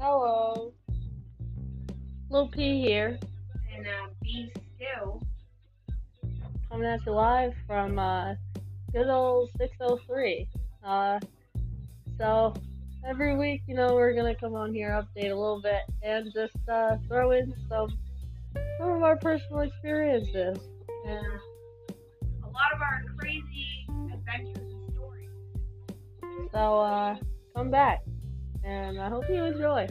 Hello. Lil P here, And uh, be still. coming at you live from uh, good old 603. Uh, so every week, you know, we're gonna come on here, update a little bit, and just uh, throw in some some of our personal experiences. And a lot of our crazy adventures and stories. So uh, come back, and I hope you enjoy.